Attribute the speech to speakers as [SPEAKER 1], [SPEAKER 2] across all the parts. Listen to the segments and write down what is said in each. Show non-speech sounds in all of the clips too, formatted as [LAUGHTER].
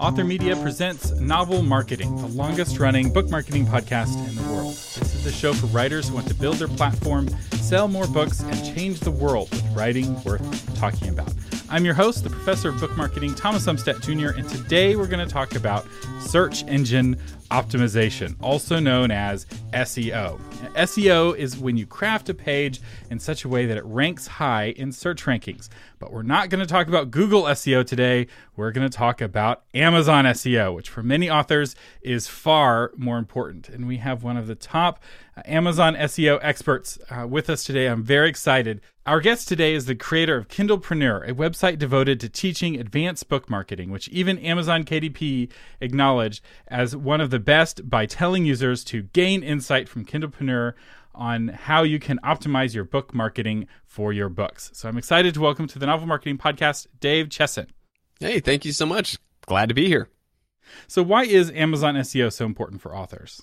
[SPEAKER 1] Author Media presents Novel Marketing, the longest running book marketing podcast in the world. This is the show for writers who want to build their platform, sell more books, and change the world with writing worth talking about. I'm your host, the professor of book marketing, Thomas Umstattd Jr., and today we're going to talk about search engine optimization, also known as SEO. SEO is when you craft a page in such a way that it ranks high in search rankings. But we're not going to talk about Google SEO today. We're going to talk about Amazon SEO, which for many authors is far more important. And we have one of the top Amazon SEO experts uh, with us today. I'm very excited. Our guest today is the creator of Kindlepreneur, a website devoted to teaching advanced book marketing, which even Amazon KDP acknowledged as one of the best by telling users to gain insight from Kindlepreneur on how you can optimize your book marketing for your books. So I'm excited to welcome to the Novel Marketing Podcast, Dave Chesson.
[SPEAKER 2] Hey, thank you so much. Glad to be here.
[SPEAKER 1] So, why is Amazon SEO so important for authors?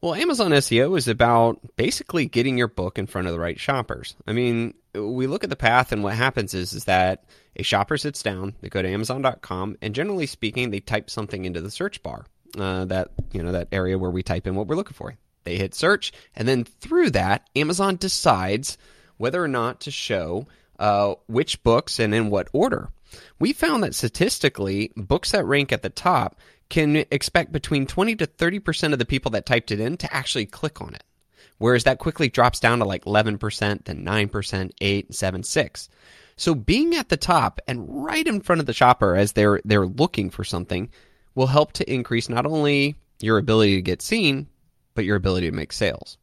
[SPEAKER 2] Well, Amazon SEO is about basically getting your book in front of the right shoppers. I mean, we look at the path, and what happens is, is that a shopper sits down, they go to Amazon.com, and generally speaking, they type something into the search bar. Uh, that you know that area where we type in what we're looking for. They hit search, and then through that, Amazon decides whether or not to show uh, which books and in what order. We found that statistically, books that rank at the top can expect between 20 to 30% of the people that typed it in to actually click on it. Whereas that quickly drops down to like 11%, then 9%, 8, 7, 6. So being at the top and right in front of the shopper as they're they're looking for something will help to increase not only your ability to get seen, but your ability to make sales.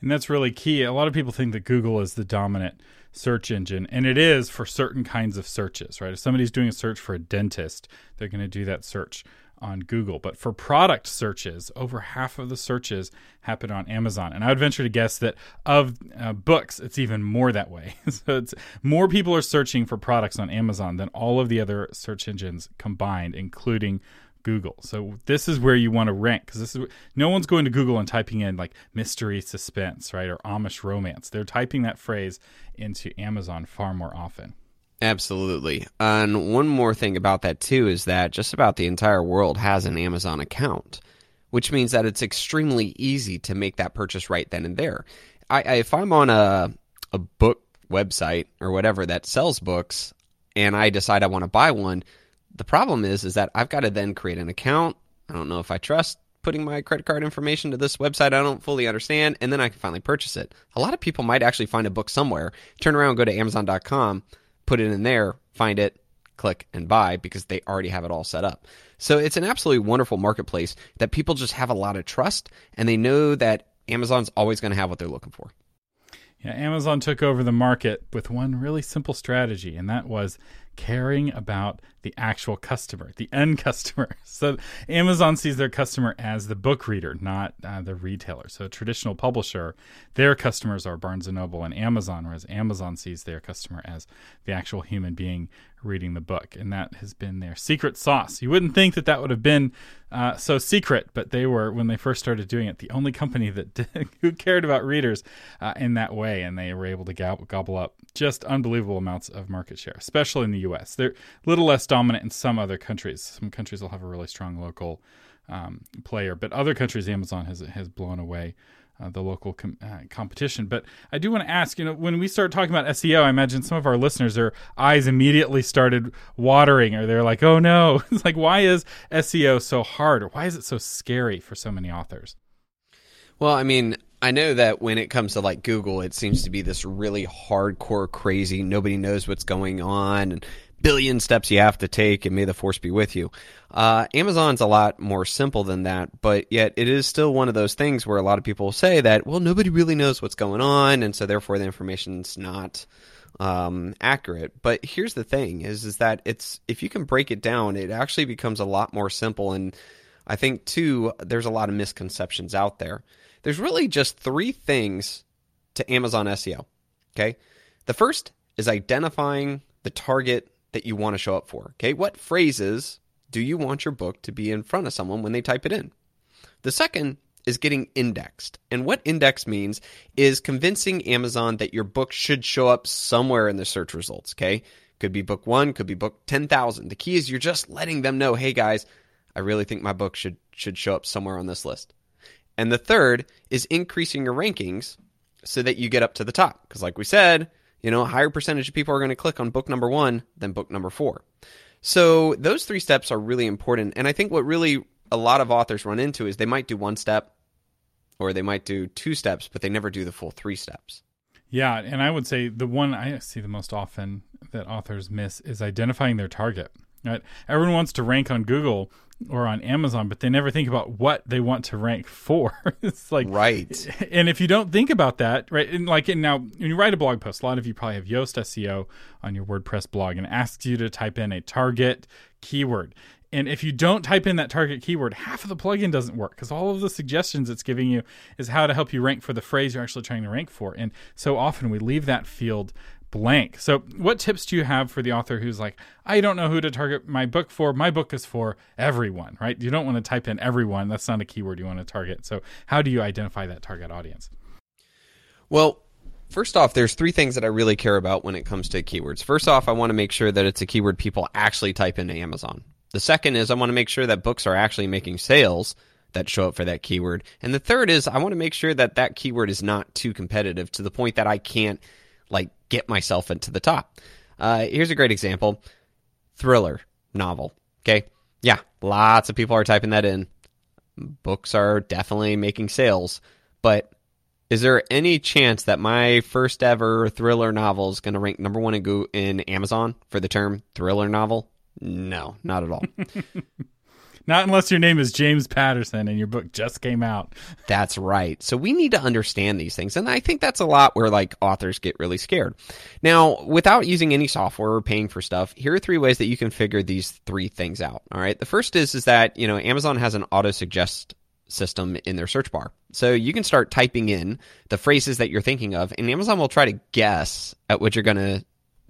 [SPEAKER 1] And that's really key. A lot of people think that Google is the dominant search engine, and it is for certain kinds of searches, right? If somebody's doing a search for a dentist, they're going to do that search on Google. But for product searches, over half of the searches happen on Amazon. And I would venture to guess that of uh, books, it's even more that way. [LAUGHS] so it's more people are searching for products on Amazon than all of the other search engines combined, including Google. So this is where you want to rank because this is no one's going to Google and typing in like mystery suspense, right, or Amish romance. They're typing that phrase into Amazon far more often.
[SPEAKER 2] Absolutely. And one more thing about that too is that just about the entire world has an Amazon account, which means that it's extremely easy to make that purchase right then and there. I, I if I'm on a a book website or whatever that sells books and I decide I want to buy one, the problem is, is that I've got to then create an account. I don't know if I trust putting my credit card information to this website I don't fully understand, and then I can finally purchase it. A lot of people might actually find a book somewhere, turn around, go to Amazon.com, put it in there, find it, click and buy because they already have it all set up. So it's an absolutely wonderful marketplace that people just have a lot of trust and they know that Amazon's always going to have what they're looking for.
[SPEAKER 1] Yeah, Amazon took over the market with one really simple strategy, and that was caring about the actual customer, the end customer. [LAUGHS] So Amazon sees their customer as the book reader, not uh, the retailer. So traditional publisher, their customers are Barnes and Noble and Amazon, whereas Amazon sees their customer as the actual human being reading the book, and that has been their secret sauce. You wouldn't think that that would have been uh, so secret, but they were when they first started doing it, the only company that [LAUGHS] did, who cared about readers uh, in that way, and they were able to gobble, up just unbelievable amounts of market share, especially in the U.S. They're a little less dominant in some other countries. Some countries will have a really strong local um, player, but other countries, Amazon has has blown away uh, the local com- uh, competition. But I do want to ask, you know, when we start talking about SEO, I imagine some of our listeners, their eyes immediately started watering, or they're like, "Oh no!" [LAUGHS] it's like, why is SEO so hard, or why is it so scary for so many authors?
[SPEAKER 2] Well, I mean, I know that when it comes to like Google, it seems to be this really hardcore, crazy. Nobody knows what's going on, and billion steps you have to take, and may the force be with you. Uh, Amazon's a lot more simple than that, but yet it is still one of those things where a lot of people say that, well, nobody really knows what's going on, and so therefore the information's not um, accurate. But here's the thing: is is that it's if you can break it down, it actually becomes a lot more simple. And I think too, there's a lot of misconceptions out there. There's really just three things to Amazon SEO. Okay, the first is identifying the target that you want to show up for. Okay, what phrases do you want your book to be in front of someone when they type it in? The second is getting indexed. And what index means is convincing Amazon that your book should show up somewhere in the search results, okay? Could be book one, could be book 10,000. The key is you're just letting them know, hey guys, I really think my book should, should show up somewhere on this list. And the third is increasing your rankings so that you get up to the top. Because, like we said, you know, a higher percentage of people are going to click on book number one than book number four. So, those three steps are really important. And I think what really a lot of authors run into is they might do one step or they might do two steps, but they never do the full three steps.
[SPEAKER 1] Yeah, and I would say the one I see the most often that authors miss is identifying their target. Right? Everyone wants to rank on Google or on Amazon, but they never think about what they want to rank for. [LAUGHS] it's like
[SPEAKER 2] right.
[SPEAKER 1] And if you don't think about that, right, and like and now when you write a blog post, a lot of you probably have Yoast SEO on your WordPress blog and asks you to type in a target keyword. And if you don't type in that target keyword, half of the plugin doesn't work because all of the suggestions it's giving you is how to help you rank for the phrase you're actually trying to rank for. And so often we leave that field blank. So, what tips do you have for the author who's like, I don't know who to target my book for? My book is for everyone, right? You don't want to type in everyone. That's not a keyword you want to target. So, how do you identify that target audience?
[SPEAKER 2] Well, first off, there's three things that I really care about when it comes to keywords. First off, I want to make sure that it's a keyword people actually type into Amazon. The second is I want to make sure that books are actually making sales that show up for that keyword. And the third is I want to make sure that that keyword is not too competitive to the point that I can't like get myself into the top. Uh, here's a great example: thriller novel. Okay, yeah, lots of people are typing that in. Books are definitely making sales, but is there any chance that my first ever thriller novel is going to rank number one in, Go- in Amazon for the term thriller novel? No, not at all. [LAUGHS]
[SPEAKER 1] not unless your name is James Patterson and your book just came out.
[SPEAKER 2] that's right. So we need to understand these things. And I think that's a lot where like authors get really scared. Now, without using any software or paying for stuff, here are three ways that you can figure these three things out. All right. The first is is that, you know, Amazon has an auto suggest system in their search bar. So you can start typing in the phrases that you're thinking of, and Amazon will try to guess at what you're going to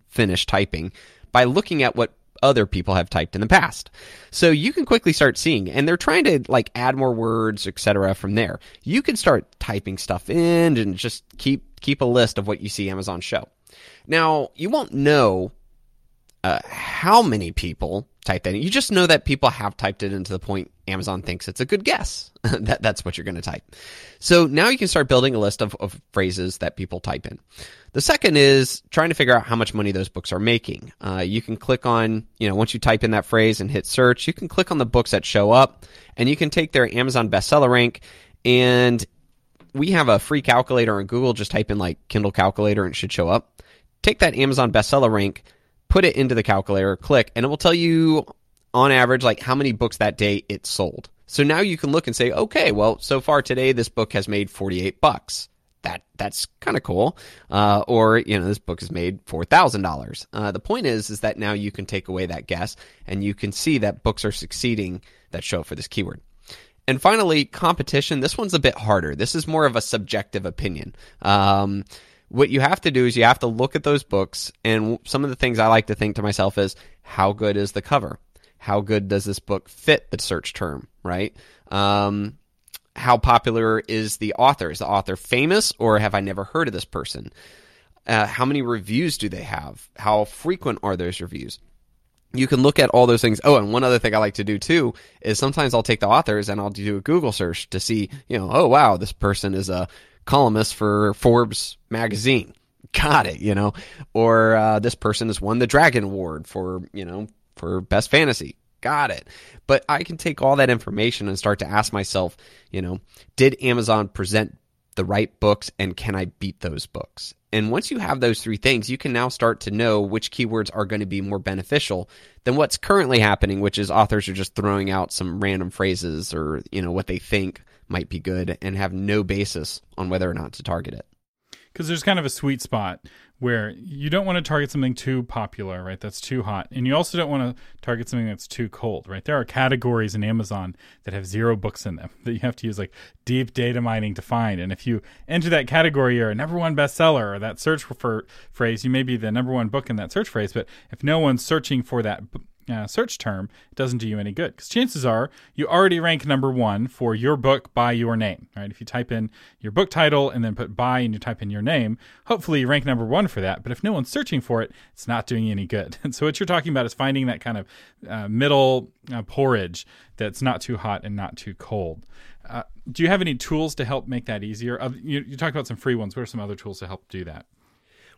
[SPEAKER 2] finish typing by looking at what other people have typed in the past. So you can quickly start seeing, and they're trying to like add more words, etc. From there, you can start typing stuff in and just keep keep a list of what you see Amazon show. Now you won't know uh, how many people typed that in. You just know that people have typed it into the point Amazon thinks it's a good guess. [LAUGHS] that that's what you're going to type. So now you can start building a list of, of phrases that people type in. The second is trying to figure out how much money those books are making. Uh, you can click on, you know, once you type in that phrase and hit search, you can click on the books that show up and you can take their Amazon bestseller rank and we have a free calculator on Google. Just type in like Kindle calculator and it should show up. Take that Amazon bestseller rank, put it into the calculator, click, and it will tell you on average like how many books that day it sold. So now you can look and say, okay, well, so far today this book has made 48 bucks that that's kind of cool. Uh, or you know, this book has made four thousand uh, dollars. The point is, is that now you can take away that guess, and you can see that books are succeeding that show for this keyword. And finally, competition. This one's a bit harder. This is more of a subjective opinion. Um, what you have to do is you have to look at those books, and some of the things I like to think to myself is, how good is the cover? How good does this book fit the search term? Right? Um, how popular is the author? Is the author famous or have I never heard of this person? Uh, how many reviews do they have? How frequent are those reviews? You can look at all those things. Oh, and one other thing I like to do too is sometimes I'll take the authors and I'll do a Google search to see, you know, oh wow, this person is a columnist for Forbes magazine. Got it, you know, or uh, this person has won the Dragon Award for, you know, for best fantasy. Got it. But I can take all that information and start to ask myself, you know, did Amazon present the right books and can I beat those books? And once you have those three things, you can now start to know which keywords are going to be more beneficial than what's currently happening, which is authors are just throwing out some random phrases or, you know, what they think might be good and have no basis on whether or not to target it.
[SPEAKER 1] Because there's kind of a sweet spot where you don't want to target something too popular, right? That's too hot. And you also don't want to target something that's too cold, right? There are categories in Amazon that have zero books in them [LAUGHS] that you have to use like deep data mining to find. And if you enter that category, you're a number one bestseller or that search for phrase, you may be the number one book in that search phrase. But if no one's searching for that uh, search term, it doesn't do you any good because chances are you already rank number one for your book by your name, right? If you type in your book title and then put by and you type in your name, hopefully you rank number one for that. But if no one's searching for it, it's not doing any good. And [LAUGHS] so what you're talking about is finding that kind of uh, middle uh, porridge that's not too hot and not too cold. Uh, do you have any tools to help make that easier? you, you talked about some free ones. What are some other tools to help do that?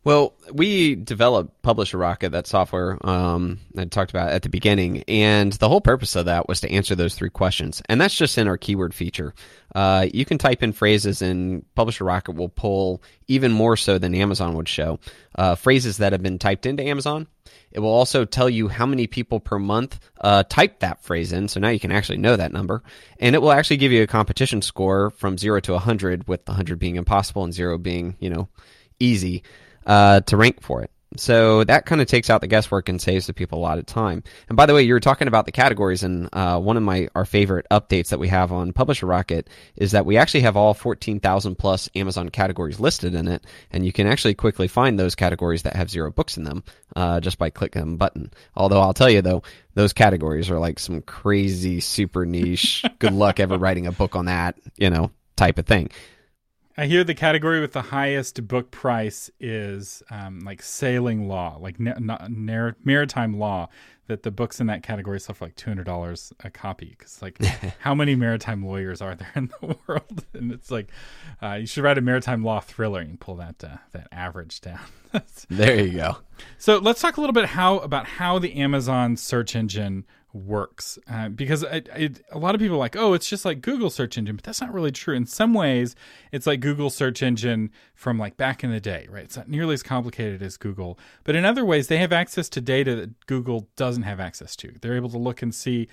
[SPEAKER 2] Well, we developed Publisher Rocket, that software um, I talked about at the beginning, and the whole purpose of that was to answer those three questions. And that's just in our keyword feature. Uh, you can type in phrases, and Publisher Rocket will pull even more so than Amazon would show uh, phrases that have been typed into Amazon. It will also tell you how many people per month uh, type that phrase in, so now you can actually know that number. And it will actually give you a competition score from zero to 100, with 100 being impossible and zero being, you know, easy uh, to rank for it. So that kind of takes out the guesswork and saves the people a lot of time. And by the way, you were talking about the categories, and uh, one of my our favorite updates that we have on Publisher Rocket is that we actually have all 14,000 plus Amazon categories listed in it, and you can actually quickly find those categories that have zero books in them uh, just by clicking a button. Although I'll tell you though, those categories are like some crazy, super niche. [LAUGHS] good luck ever writing a book on that, you know, type of thing.
[SPEAKER 1] I hear the category with the highest book price is um, like sailing law, like na- maritime law. That the books in that category sell for like two hundred dollars a copy. Because like, [LAUGHS] how many maritime lawyers are there in the [LAUGHS] world? And it's like, uh, you should write a maritime law thriller and pull that uh, that average down. [LAUGHS]
[SPEAKER 2] there you go.
[SPEAKER 1] So let's talk a little bit how about how the Amazon search engine works uh, because it, it, a lot of people are like oh it's just like google search engine but that's not really true. In some ways it's like google search engine from like back in the day right? It's not nearly as complicated as google but in other ways they have access to data that google doesn't have access to. They're able to look and see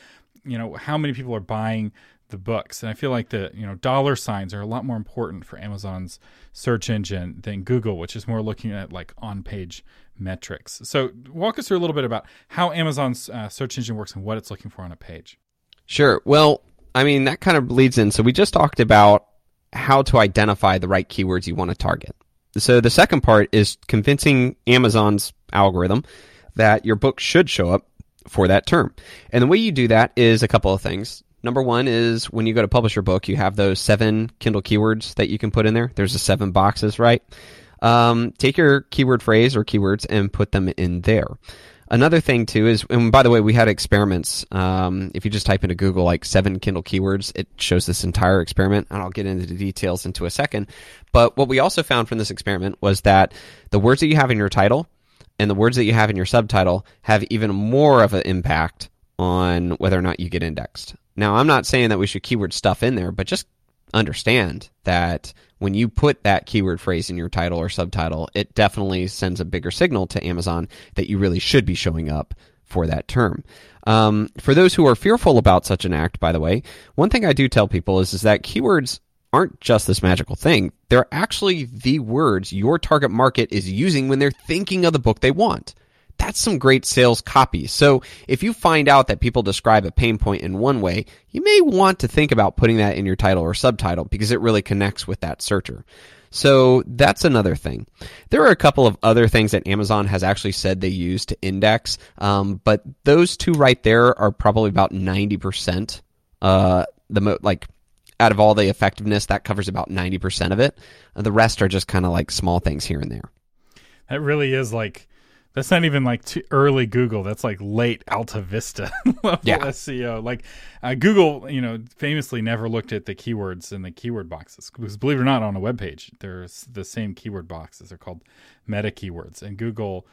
[SPEAKER 1] you know how many people are buying the books and i feel like the you know dollar signs are a lot more important for amazon's search engine than google which is more looking at like on page metrics. So, walk us through a little bit about how Amazon's uh, search engine works and what it's looking for on a page.
[SPEAKER 2] Sure. Well, I mean, that kind of leads in. So, we just talked about how to identify the right keywords you want to target. So, the second part is convincing Amazon's algorithm that your book should show up for that term. And the way you do that is a couple of things. Number one is when you go to publish your book, you have those seven Kindle keywords that you can put in there. There's the seven boxes, right? Um, take your keyword phrase or keywords and put them in there. Another thing too is, and by the way, we had experiments. Um, if you just type into Google like seven Kindle keywords, it shows this entire experiment, and I'll get into the details into a second. But what we also found from this experiment was that the words that you have in your title and the words that you have in your subtitle have even more of an impact on whether or not you get indexed. Now, I'm not saying that we should keyword stuff in there, but just understand that when you put that keyword phrase in your title or subtitle, it definitely sends a bigger signal to Amazon that you really should be showing up for that term. Um, for those who are fearful about such an act, by the way, one thing I do tell people is, is that keywords aren't just this magical thing. They're actually the words your target market is using when they're thinking of the book they want that's some great sales copy. So if you find out that people describe a pain point in one way, you may want to think about putting that in your title or subtitle because it really connects with that searcher. So that's another thing. There are a couple of other things that Amazon has actually said they use to index, um, but those two right there are probably about ninety percent. Uh, the mo- like out of all the effectiveness, that covers about ninety percent of it. The rest are just kind of like small things here and there.
[SPEAKER 1] That really is like that's not even like early Google. That's like late Alta Vista [LAUGHS] level yeah. SEO. Like uh, Google, you know, famously never looked at the keywords in the keyword boxes because, believe it or not, on a web page, there's the same keyword boxes. They're called meta keywords, and Google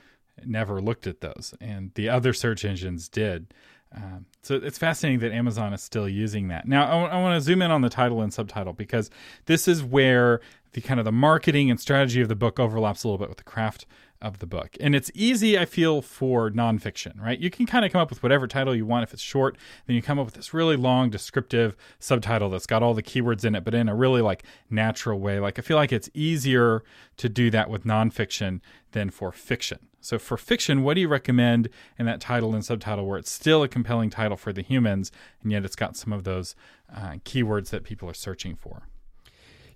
[SPEAKER 1] never looked at those, and the other search engines did. Um, so it's fascinating that Amazon is still using that. Now, I, w- I want to zoom in on the title and subtitle because this is where the kind of the marketing and strategy of the book overlaps a little bit with the craft of the book. And it's easy, I feel, for nonfiction, right? You can kind of come up with whatever title you want. If it's short, then you come up with this really long, descriptive subtitle that's got all the keywords in it, but in a really like natural way. Like I feel like it's easier to do that with nonfiction than for fiction. So for fiction, what do you recommend in that title and subtitle where it's still a compelling title for the humans, and yet it's got some of those uh, keywords that people are searching for?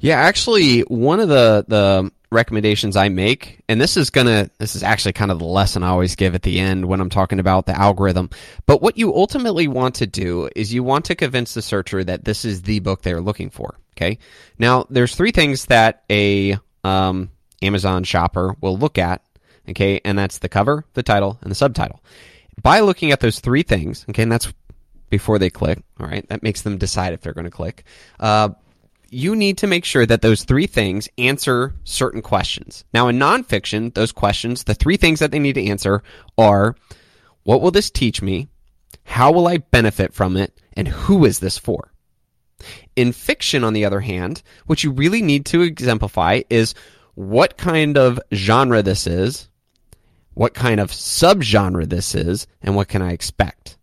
[SPEAKER 2] Yeah, actually, one of the the recommendations I make, and this is gonna this is actually kind of the lesson I always give at the end when I'm talking about the algorithm. But what you ultimately want to do is you want to convince the searcher that this is the book they're looking for. Okay. Now, there's three things that a um, Amazon shopper will look at. Okay, and that's the cover, the title, and the subtitle. By looking at those three things, okay, and that's before they click. All right, that makes them decide if they're going to click. Uh, you need to make sure that those three things answer certain questions. Now, in nonfiction, those questions, the three things that they need to answer are what will this teach me? How will I benefit from it? And who is this for? In fiction, on the other hand, what you really need to exemplify is what kind of genre this is, what kind of subgenre this is, and what can I expect.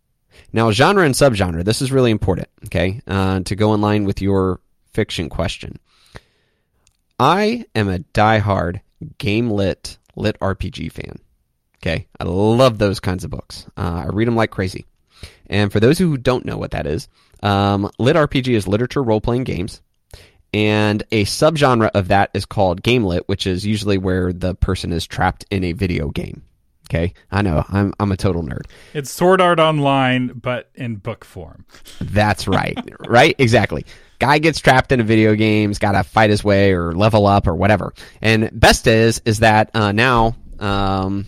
[SPEAKER 2] Now, genre and subgenre, this is really important, okay, uh, to go in line with your fiction question. I am a die-hard game lit lit RPG fan. Okay, I love those kinds of books. Uh, I read them like crazy. And for those who don't know what that is, um, lit RPG is literature role playing games. And a subgenre of that is called game lit, which is usually where the person is trapped in a video game. Okay, I know I'm I'm a total nerd.
[SPEAKER 1] It's Sword Art Online, but in book form.
[SPEAKER 2] That's right, [LAUGHS] right? Exactly. Guy gets trapped in a video game's got to fight his way or level up or whatever. And best is is that uh, now, um,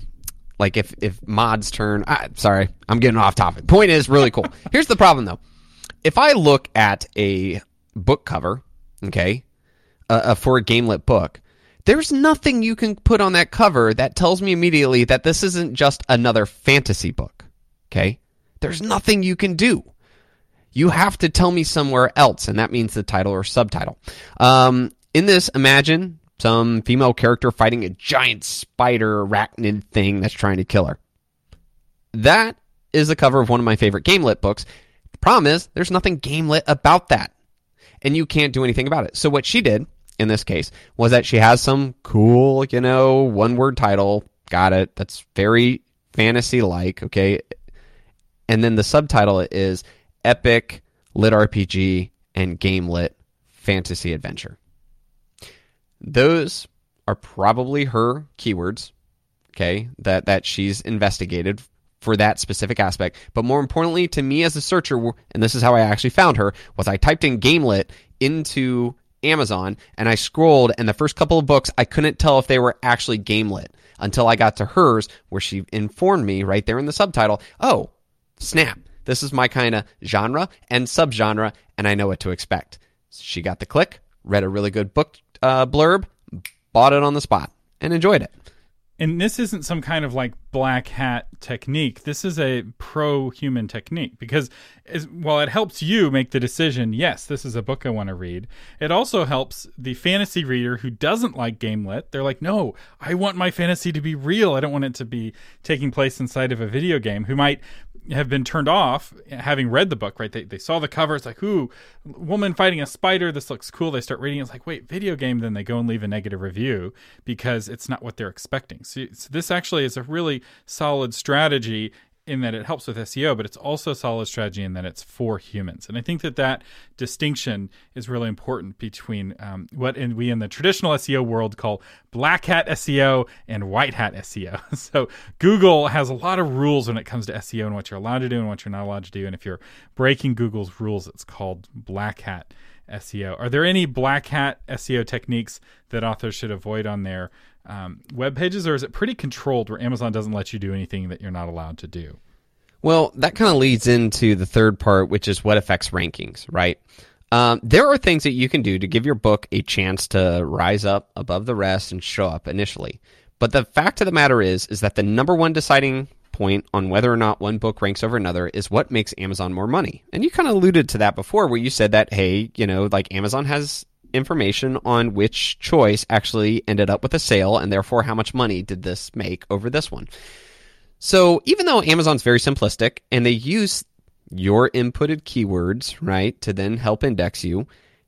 [SPEAKER 2] like if if mods turn. Ah, sorry, I'm getting off topic. Point is really cool. [LAUGHS] Here's the problem though. If I look at a book cover, okay, uh, uh, for a gamelit book, there's nothing you can put on that cover that tells me immediately that this isn't just another fantasy book. Okay? There's nothing you can do. You have to tell me somewhere else, and that means the title or subtitle. Um, in this, imagine some female character fighting a giant spider arachnid thing that's trying to kill her. That is the cover of one of my favorite gamelit books. The problem is, there's nothing gamelit about that, and you can't do anything about it. So, what she did in this case was that she has some cool, you know, one word title. Got it. That's very fantasy like, okay? And then the subtitle is Epic Lit RPG and Game Lit Fantasy Adventure. Those are probably her keywords, okay, that, that she's investigated for that specific aspect. But more importantly, to me as a searcher, and this is how I actually found her, was I typed in Gamelit into Amazon and I scrolled, and the first couple of books, I couldn't tell if they were actually gamelit until I got to hers, where she informed me right there in the subtitle oh, snap, this is my kind of genre and subgenre, and I know what to expect. She got the click, read a really good book uh, blurb, bought it on the spot, and enjoyed it.
[SPEAKER 1] And this isn't some kind of like black hat technique. This is a pro human technique because as, while it helps you make the decision, yes, this is a book I want to read, it also helps the fantasy reader who doesn't like game lit. They're like, no, I want my fantasy to be real. I don't want it to be taking place inside of a video game, who might have been turned off having read the book, right? They, they saw the cover. It's like, ooh, woman fighting a spider. This looks cool. They start reading. It's like, wait, video game. Then they go and leave a negative review because it's not what they're expecting. So, so this actually is a really solid strategy in that it helps with SEO, but it's also solid strategy in that it's for humans. And I think that that distinction is really important between um, what in, we in the traditional SEO world call black hat SEO and white hat SEO. [LAUGHS] so Google has a lot of rules when it comes to SEO and what you're allowed to do and what you're not allowed to do. And if you're breaking Google's rules, it's called black hat SEO. Are there any black hat SEO techniques that authors should avoid on their um, web pages, or is it pretty controlled where Amazon doesn't let you do anything that you're not allowed to do?
[SPEAKER 2] Well, that kind of leads into the third part, which is what affects rankings, right? Um, there are things that you can do to give your book a chance to rise up above the rest and show up initially. But the fact of the matter is, is that the number one deciding point on whether or not one book ranks over another is what makes Amazon more money. And you kind of alluded to that before, where you said that, hey, you know, like Amazon has information on which choice actually ended up with a sale and therefore how much money did this make over this one. So even though Amazon's very simplistic and they use your inputted keywords, right, to then help index you,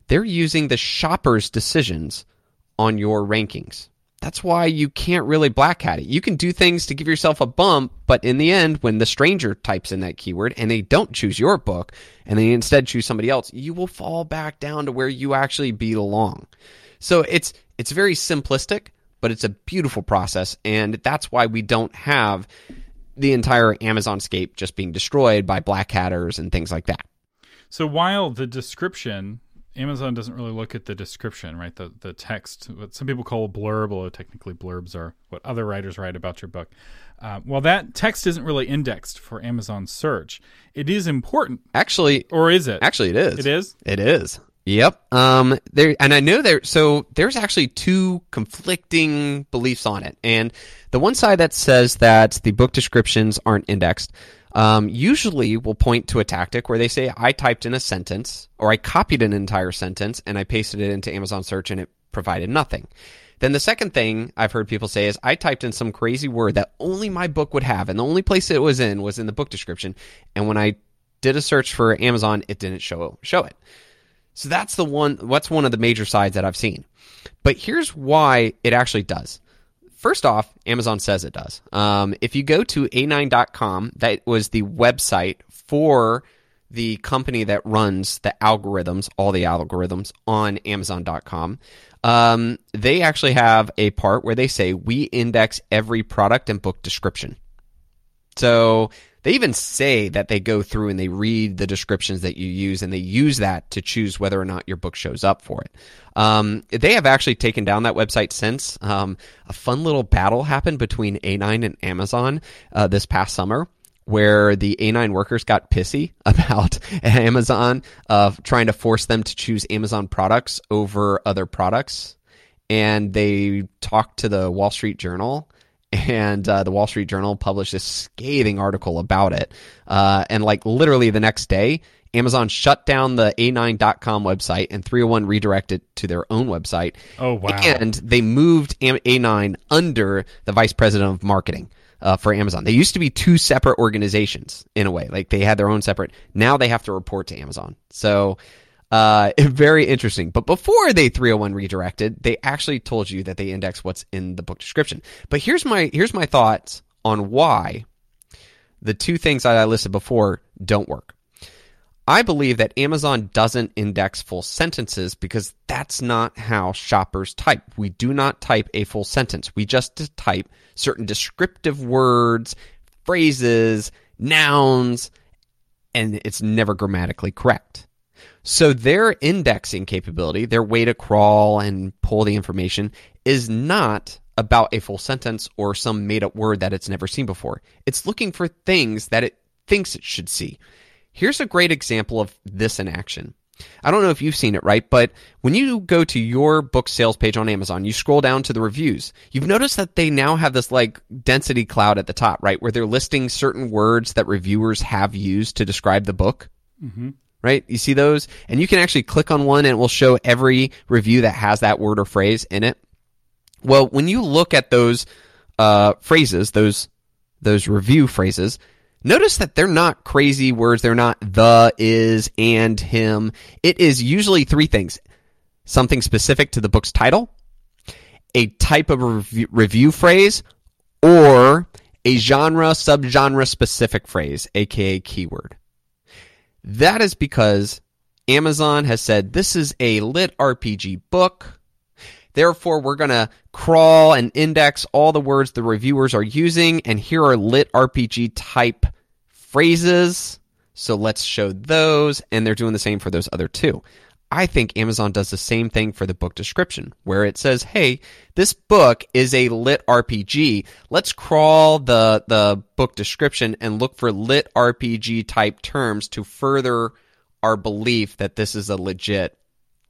[SPEAKER 2] they're using the shopper's decisions on your rankings. That's why you can't really black hat it. You can do things to give yourself a bump, but in the end, when the stranger types in that keyword and they don't choose your book and they instead choose somebody else, you will fall back down to where you actually belong. So it's it's very simplistic, but it's a beautiful process, and that's why we don't have the entire Amazon scape just being destroyed by black hatters and things like that.
[SPEAKER 1] So while the description Amazon doesn't really look at the description, right? The the text, what some people call a blurb, although technically blurbs are what other writers write about your book. Uh, well, that text isn't really indexed for Amazon search. It is important,
[SPEAKER 2] Actually,
[SPEAKER 1] or is it?
[SPEAKER 2] actually, it is.
[SPEAKER 1] it is.
[SPEAKER 2] It is. Yep. Um. There, and I know there. So there's actually two conflicting beliefs on it, and the one side that says that the book descriptions aren't indexed. Um, usually will point to a tactic where they say, I typed in a sentence or I copied an entire sentence and I pasted it into Amazon search and it provided nothing. Then the second thing I've heard people say is I typed in some crazy word that only my book would have, and the only place it was in was in the book description. And when I did a search for Amazon, it didn't show show it. So that's the one. What's one of the major sides that I've seen. But here's why it actually does. First off, Amazon says it does. Um, if you go to a9.com, that was the website for the company that runs the algorithms, all the algorithms on Amazon.com. Um, they actually have a part where they say we index every product and book description. So they even say that they go through and they read the descriptions that you use and they use that to choose whether or not your book shows up for it. Um, they have actually taken down that website since. Um, a fun little battle happened between A9 and Amazon uh, this past summer where the A9 workers got pissy [LAUGHS] about Amazon uh, trying to force them to choose Amazon products over other products. And they talked to the Wall Street Journal and uh, the Wall Street Journal published this scathing article about it. Uh, and like literally the next day, Amazon shut down the A9.com website and 301 redirected to their own website.
[SPEAKER 1] Oh wow!
[SPEAKER 2] And they moved A9 under the vice president of marketing. Uh, for Amazon, they used to be two separate organizations in a way. Like they had their own separate. Now they have to report to Amazon. So uh, [LAUGHS] very interesting. But before they 301 redirected, they actually told you that they index what's in the book description. But here's my here's my thoughts on why the two things that I listed before don't work. I believe that Amazon doesn't index full sentences because that's not how shoppers type. We do not type a full sentence. We just type certain descriptive words, phrases, nouns, and it's never grammatically correct. So their indexing capability, their way to crawl and pull the information, is not about a full sentence or some made up word that it's never seen before. It's looking for things that it thinks it should see. Here's a great example of this in action. I don't know if you've seen it, right? But when you go to your book sales page on Amazon, you scroll down to the reviews. You've noticed that they now have this like density cloud at the top, right? Where they're listing certain words that reviewers have used to describe the book.
[SPEAKER 1] Mm-hmm.
[SPEAKER 2] Right? You see those? And you can actually click on one and it will show every review that has that word or phrase in it. Well, when you look at those uh, phrases, those those review phrases, Notice that they're not crazy words. They're not the, is, and, him. It is usually three things. Something specific to the book's title, a type of review, review phrase, or a genre, subgenre specific phrase, aka keyword. That is because Amazon has said this is a lit RPG book. Therefore, we're going to crawl and index all the words the reviewers are using, and here are lit RPG type phrases. So let's show those, and they're doing the same for those other two. I think Amazon does the same thing for the book description, where it says, "Hey, this book is a lit RPG. Let's crawl the the book description and look for lit RPG type terms to further our belief that this is a legit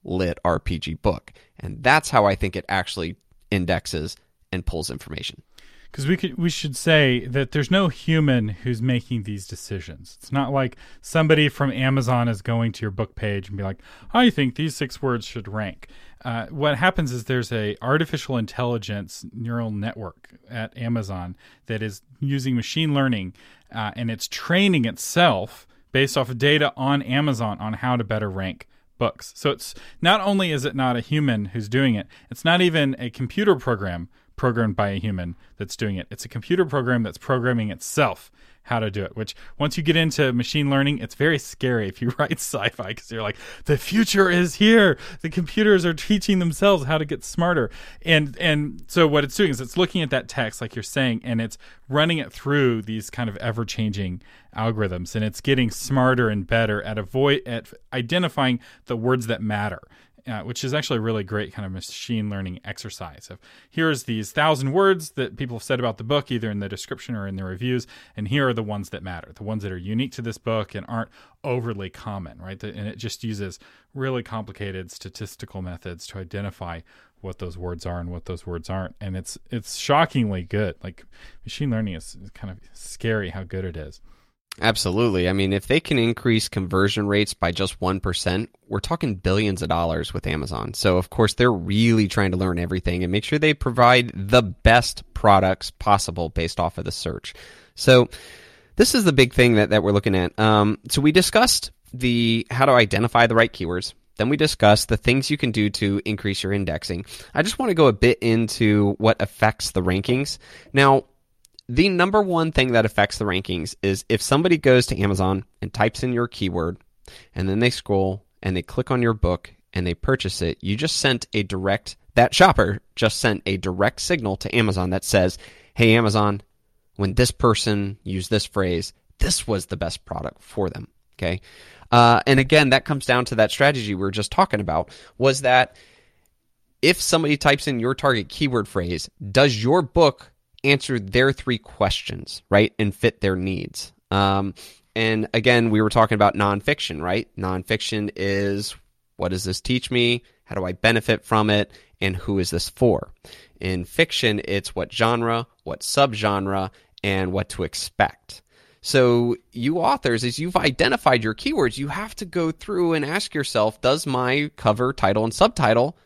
[SPEAKER 2] lit RPG book." And that's how I think it actually indexes and pulls information
[SPEAKER 1] because we could we should say that there's no human who's making these decisions. It's not like somebody from Amazon is going to your book page and be like, "I think these six words should rank." Uh, what happens is there's a artificial intelligence neural network at Amazon that is using machine learning, uh, and it's training itself based off of data on Amazon on how to better rank books. So it's not only is it not a human who's doing it, it's not even a computer program programmed by a human that's doing it. It's a computer program that's programming itself how to do it. Which once you get into machine learning, it's very scary if you [LAUGHS] write sci-fi because you're like, the future is here. The computers are teaching themselves how to get smarter. And and so what it's doing is it's looking at that text, like you're saying, and it's running it through these kind of ever-changing algorithms, and it's getting smarter and better at avoid at identifying the words that matter uh, which is actually a really great kind of machine learning exercise. Of here's these thousand words that people have said about the book, either in the description or in the reviews, and here are the ones that matter, the ones that are unique to this book and aren't overly common, right? And it just uses really complicated statistical methods to identify what those words are and what those words aren't, and it's it's shockingly good. Like machine learning is kind of scary how good it is.
[SPEAKER 2] Absolutely. I mean, if they can increase conversion rates by just 1%, we're talking billions of dollars with Amazon. So, of course, they're really trying to learn everything and make sure they provide the best products possible based off of the search. So, this is the big thing that, that we're looking at. Um, so, we discussed the how to identify the right keywords. Then we discussed the things you can do to increase your indexing. I just want to go a bit into what affects the rankings. Now, the number one thing that affects the rankings is if somebody goes to Amazon and types in your keyword and then they scroll and they click on your book and they purchase it, you just sent a direct, that shopper just sent a direct signal to Amazon that says, Hey, Amazon, when this person used this phrase, this was the best product for them. Okay. Uh, and again, that comes down to that strategy we were just talking about was that if somebody types in your target keyword phrase, does your book answer their three questions, right, and fit their needs. Um, and again, we were talking about nonfiction, right? Nonfiction is what does this teach me? How do I benefit from it? And who is this for? In fiction, it's what genre, what subgenre, and what to expect. So, you authors, as you've identified your keywords, you have to go through and ask yourself Does my cover, title, and subtitle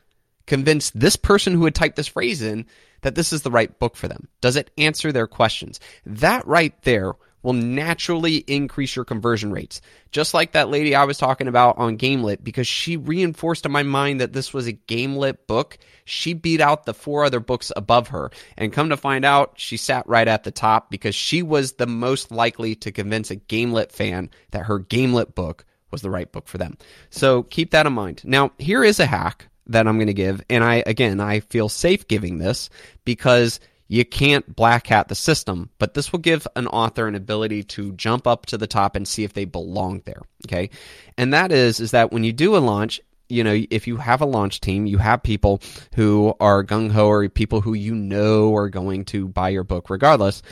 [SPEAKER 2] convince this person who had typed this phrase in that this is the right book for them? Does it answer their questions? That right there will naturally increase your conversion rates. Just like that lady I was talking about on Gamelit, because she reinforced in my mind that this was a Gamelit book. She beat out the four other books above her. And come to find out, she sat right at the top because she was the most likely to convince a Gamelit fan that her Gamelit book was the right book for them. So keep that in mind. Now, here is a hack that I'm going to give. And I, again, I feel safe giving this because you can't black hat the system, but this will give an author an ability to jump up to the top and see if they belong there. Okay. And that is, is that when you do a launch, you know, if you have a launch team, you have people who are gung ho or people who you know are going to buy your book regardless.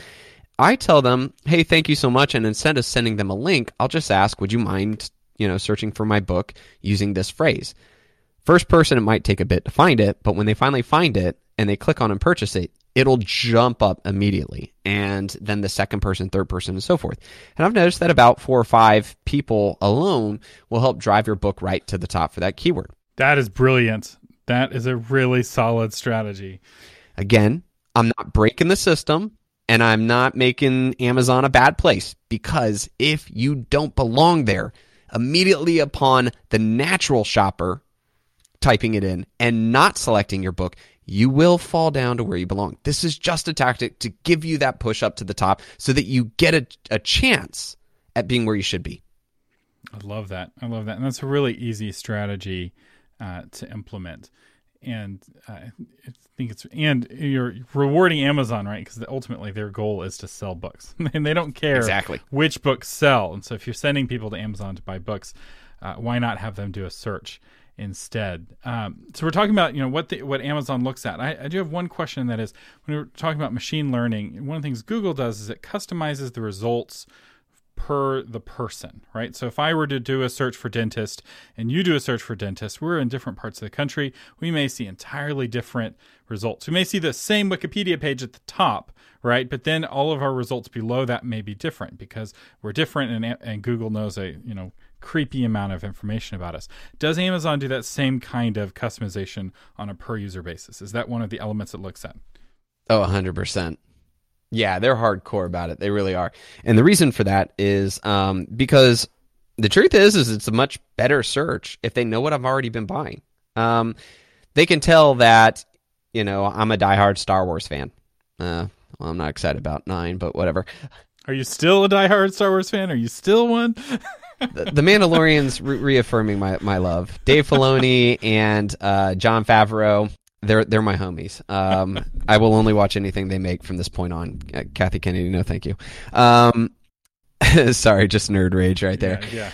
[SPEAKER 2] I tell them, hey, thank you so much. And instead of sending them a link, I'll just ask, would you mind, you know, searching for my book using this phrase? First person, it might take a bit to find it, but when they finally find it and they click on and purchase it, it'll jump up immediately. And then the second person, third person, and so forth. And I've noticed that about four or five people alone will help drive your book right to the top for that keyword.
[SPEAKER 1] That is brilliant. That is a really solid strategy.
[SPEAKER 2] Again, I'm not breaking the system and I'm not making Amazon a bad place because if you don't belong there, immediately upon the natural shopper typing it in and not selecting your book, you will fall down to where you belong. This is just a tactic to give you that push up to the top so that you get a, a chance at being where you should be.
[SPEAKER 1] I love that. I love that. And that's a really easy strategy uh, to implement. And uh, I think it's, and you're rewarding Amazon, right? Because ultimately their goal is to sell books [LAUGHS] and they don't care
[SPEAKER 2] exactly
[SPEAKER 1] which books sell. And so if you're sending people to Amazon to buy books, uh, why not have them do a search? Instead. Um, so we're talking about you know what the, what Amazon looks at. I, I, do have one question that is when we're talking about machine learning. One of the things Google does is it customizes the results per the person, right? So if I were to do a search for dentist and you do a search for dentist, we're in different parts of the country. We may see entirely different results. We may see the same Wikipedia page at the top, right? But then all of our results below that may be different because we're different and, and Google knows a, you know, creepy amount of information about us. Does Amazon do that same kind of customization on a per user basis? Is that one of the elements it looks at?
[SPEAKER 2] Oh, 100%. Yeah, they're hardcore about it. They really are. And the reason for that is um, because the truth is, is it's a much better search if they know what I've already been buying. Um, they can tell that you know, I'm a diehard Star Wars fan. Uh, well, I'm not excited about nine, but whatever.
[SPEAKER 1] Are you still a diehard Star Wars fan? Are you still one? [LAUGHS]
[SPEAKER 2] the, the Mandalorian's re- reaffirming my, my love. Dave Filoni and uh, Jon Favreau, they're they're my homies. Um, I will only watch anything they make from this point on. Uh, Kathy Kennedy, no, thank you. Um, [LAUGHS] sorry, just nerd rage right there.
[SPEAKER 1] Yeah, yeah.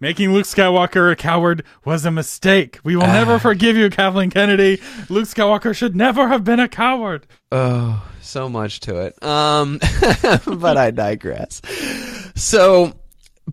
[SPEAKER 1] Making Luke Skywalker a coward was a mistake. We will never forgive you, Kathleen Kennedy. Luke Skywalker should never have been a coward.
[SPEAKER 2] Oh, so much to it. Um, [LAUGHS] but I digress. So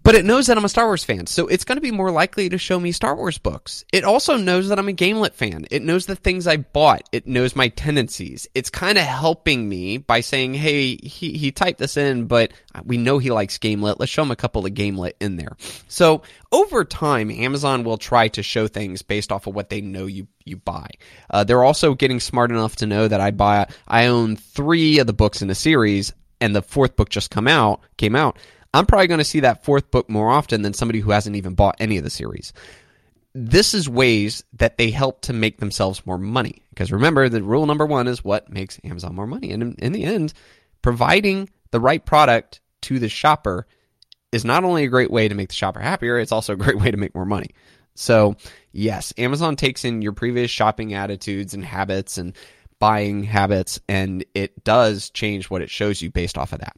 [SPEAKER 2] but it knows that I'm a Star Wars fan, so it's going to be more likely to show me Star Wars books. It also knows that I'm a Gamelit fan. It knows the things I bought. It knows my tendencies. It's kind of helping me by saying, "Hey, he he typed this in, but we know he likes Gamelit. Let's show him a couple of Gamelit in there." So over time, Amazon will try to show things based off of what they know you you buy. Uh, they're also getting smart enough to know that I buy I own three of the books in a series, and the fourth book just come out came out. I'm probably going to see that fourth book more often than somebody who hasn't even bought any of the series. This is ways that they help to make themselves more money. Because remember, the rule number one is what makes Amazon more money. And in, in the end, providing the right product to the shopper is not only a great way to make the shopper happier, it's also a great [LAUGHS] way to make more money. So, yes, Amazon takes in your previous shopping attitudes and habits and buying habits, and it does change what it shows you based off of that.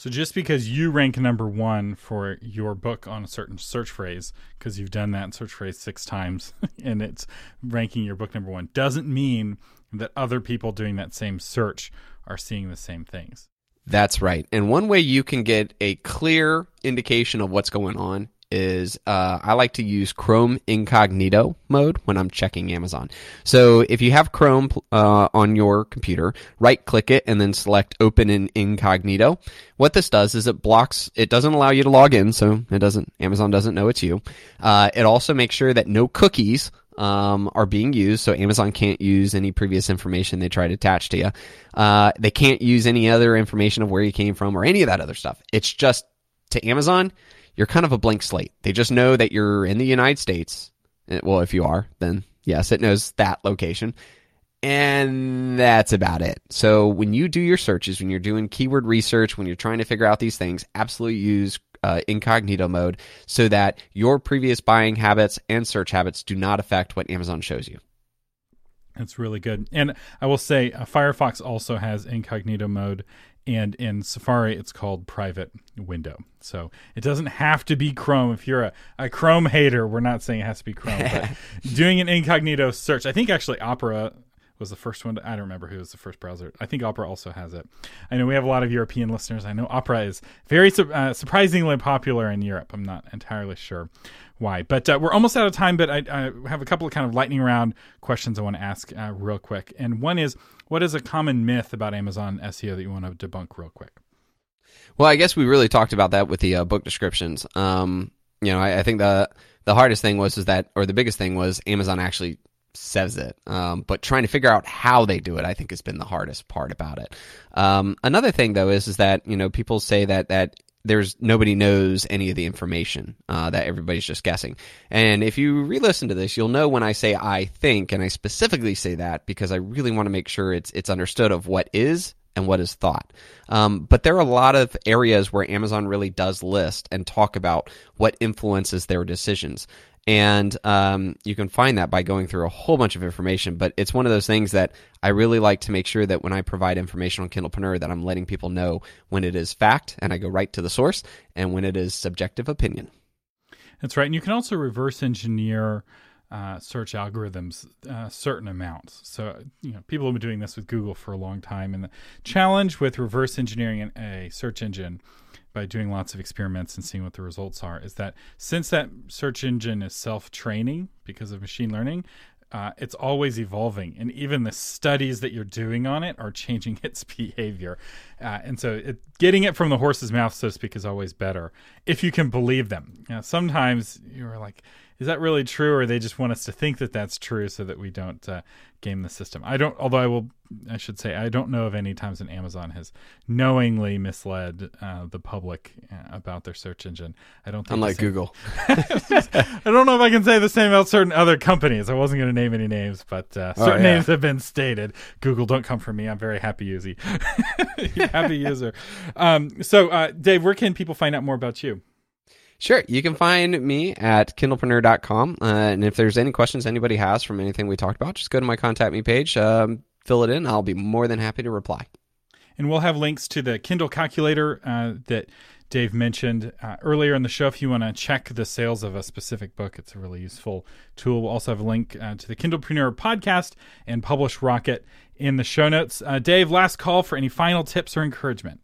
[SPEAKER 1] So just because you rank number one for your book on a certain search phrase, because you've done that search phrase six times [LAUGHS] and it's ranking your book number one, doesn't mean that other people doing that same search are seeing the same things.
[SPEAKER 2] That's right. And one way you can get a clear indication of what's going on is uh, I like to use Chrome incognito mode when I'm checking Amazon. So if you have Chrome uh, on your computer, right click it and then select open in incognito. What this does is it blocks, it doesn't allow you to log in, so it doesn't, Amazon doesn't know it's you. Uh, it also makes sure that no cookies um, are being used, so Amazon can't use any previous information they try to attach to you. Uh, they can't use any other information of where you came from or any of that other stuff. It's just to Amazon you're kind of a blank slate. They just know that you're in the United States. Eh, well, if you are, then yes, it knows that location. And that's about it. So when you do your searches, when you're doing keyword research, when you're trying to figure out these things, absolutely use uh, incognito mode so that your previous buying habits and search habits do not affect what Amazon shows you.
[SPEAKER 1] That's really good. And I will say, uh, Firefox also has incognito mode, and in Safari it's called private window. So it doesn't have to be Chrome. If you're a, a Chrome hater, we're not saying it has to be Chrome, but [LAUGHS] doing an incognito search. I think actually Opera was the first one. To, I don't remember who was the first browser. I think Opera also has it. I know we have a lot of European listeners. I know Opera is very uh, surprisingly popular in Europe. I'm not entirely sure why. But uh, we're almost out of time, but I, I, have a couple of kind of lightning round questions I want to ask uh, real quick. And one is what is a common myth about Amazon SEO that you want to debunk real quick?
[SPEAKER 2] Well, I guess we really talked about that with the uh, book descriptions. Um, you know, I, I, think the the hardest thing was is that, or the biggest thing was Amazon actually says it. Um, but trying to figure out how they do it, I think, has been the hardest part about it. Um, another thing, though, is is that you know people say that that there's nobody knows any of the information uh, that everybody's just guessing. And if you re-listen to this you'll know when i say i think and i specifically say that because i really want to make sure it's it's understood of what is and what is thought. Um, but there are a lot of areas where amazon really does list and talk about what influences their decisions and um, you can find that by going through a whole bunch of information. But it's one of those things that I really like to make sure that when I provide information on Kindlepreneur, that I'm letting people know when it is fact and I go right to the source, and when it is subjective opinion.
[SPEAKER 1] That's right, and you can also reverse engineer. Uh, search algorithms uh, certain amounts. So, you know, people have been doing this with Google for a long time. And the challenge with reverse engineering a search engine by doing lots of experiments and seeing what the results are is that since that search engine is self training because of machine learning, uh, it's always evolving. And even the studies that you're doing on it are changing [LAUGHS] its behavior. Uh, and so it, getting it from the horse's mouth, so to speak, is always better if you can believe them. You know, sometimes you're like, is that really true, or they just want us to think that that's true so that we don't uh, game the system? I don't. Although I will, I should say, I don't know of any times when Amazon has knowingly misled uh, the public uh, about their search engine. I don't. Think
[SPEAKER 2] Unlike
[SPEAKER 1] same-
[SPEAKER 2] Google. [LAUGHS]
[SPEAKER 1] I don't know if I can say the same about certain other companies. I wasn't going to name any names, but uh,
[SPEAKER 2] Oh,
[SPEAKER 1] certain
[SPEAKER 2] yeah.
[SPEAKER 1] names have been stated. Google, don't come for me. I'm very happy user. [LAUGHS] happy [LAUGHS] user. Um, so, uh, Dave, where can people find out more about you?
[SPEAKER 2] Sure. You can find me at kindlepreneur.com. Uh, and if there's any questions anybody has from anything we talked about, just go to my contact me page, um, fill it in. I'll be more than happy to reply.
[SPEAKER 1] And we'll have links to the Kindle calculator uh, that Dave mentioned uh, earlier in the show. If you want to check the sales of a specific book, it's a really useful tool. We'll also have a link uh, to the Kindlepreneur podcast and Publish Rocket in the show notes. Uh, Dave, last call for any final tips or encouragement.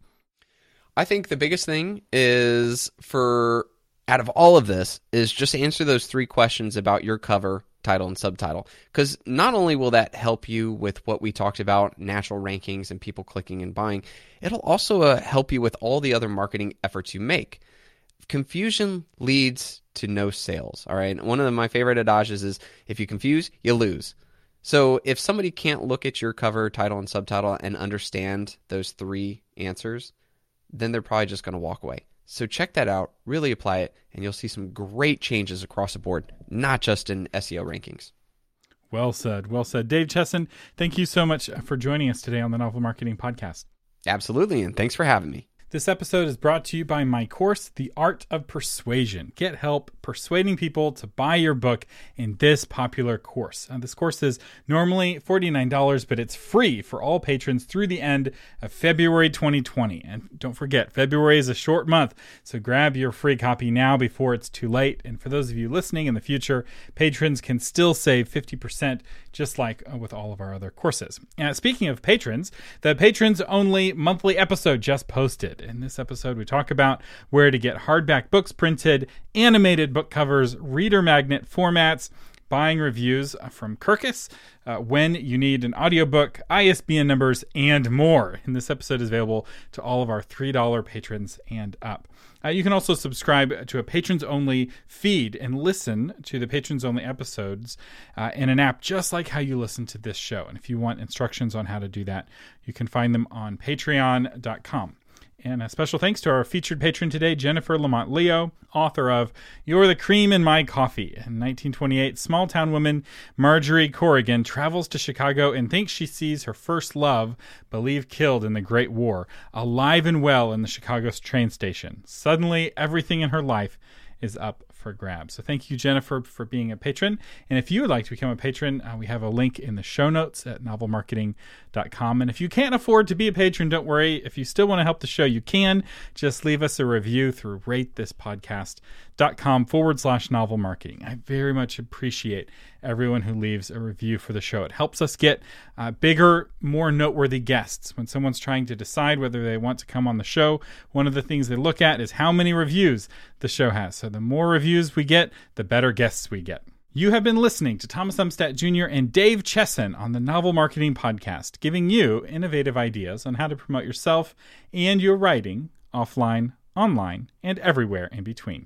[SPEAKER 2] I think the biggest thing is for out of all of this is just answer those three questions about your cover, title, and subtitle. Because not only will that help you with what we talked about, natural rankings and people clicking and buying, it'll also uh, help you with all the other marketing efforts you make. Confusion leads to no sales. All right. One of my favorite adages is if you confuse, you lose. So if somebody can't look at your cover, title, and subtitle and understand those three answers, then they're probably just going to walk away. So check that out, really apply it, and you'll see some great changes across the board, not just in SEO rankings.
[SPEAKER 1] Well said. Well said. Dave Chesson, thank you so much for joining us today on the Novel Marketing Podcast.
[SPEAKER 2] Absolutely, and thanks for having me.
[SPEAKER 1] This episode is brought to you by my course, The Art of Persuasion. Get help persuading people to buy your book in this popular course. Uh, this course is normally $49, but it's free for all patrons through the end of February 2020. And don't forget, February is a short month, so grab your free copy now before it's too late. And for those of you listening in the future, patrons can still save 50%, just like uh, with all of our other courses. Uh, speaking of patrons, the patrons only monthly episode just posted. In this episode, we talk about where to get hardback books printed, animated book covers, reader magnet formats, buying reviews from Kirkus, uh, when you need an audiobook, ISBN numbers, and more. And this episode is available to all of our $3 patrons and up. Uh, you can also subscribe to a patrons only feed and listen to the patrons only episodes uh, in an app just like how you listen to this show. And if you want instructions on how to do that, you can find them on patreon.com. And a special thanks to our featured patron today, Jennifer Lamont Leo, author of You're the Cream in My Coffee. In 1928, small town woman Marjorie Corrigan travels to Chicago and thinks she sees her first love, believed killed in the Great War, alive and well in the Chicago train station. Suddenly, everything in her life is up for grabs. So thank you, Jennifer, for being a patron. And if you would like to become a patron, uh, we have a link in the show notes at novelmarketing.com. And if you can't afford to be a patron, don't worry. If you still want to help the show, you can. Just leave us a review through ratethispodcast.com forward slash novel marketing. I very much appreciate everyone who leaves a review for the show. It helps us get uh, bigger, more noteworthy guests. When someone's trying to decide whether they want to come on the show, one of the things they look at is how many reviews the show has. So the more reviews we get, the better guests we get. You have been listening to Thomas Umstadt Jr. and Dave Chesson on the Novel Marketing Podcast, giving you innovative ideas on how to promote yourself and your writing offline, online, and everywhere in between.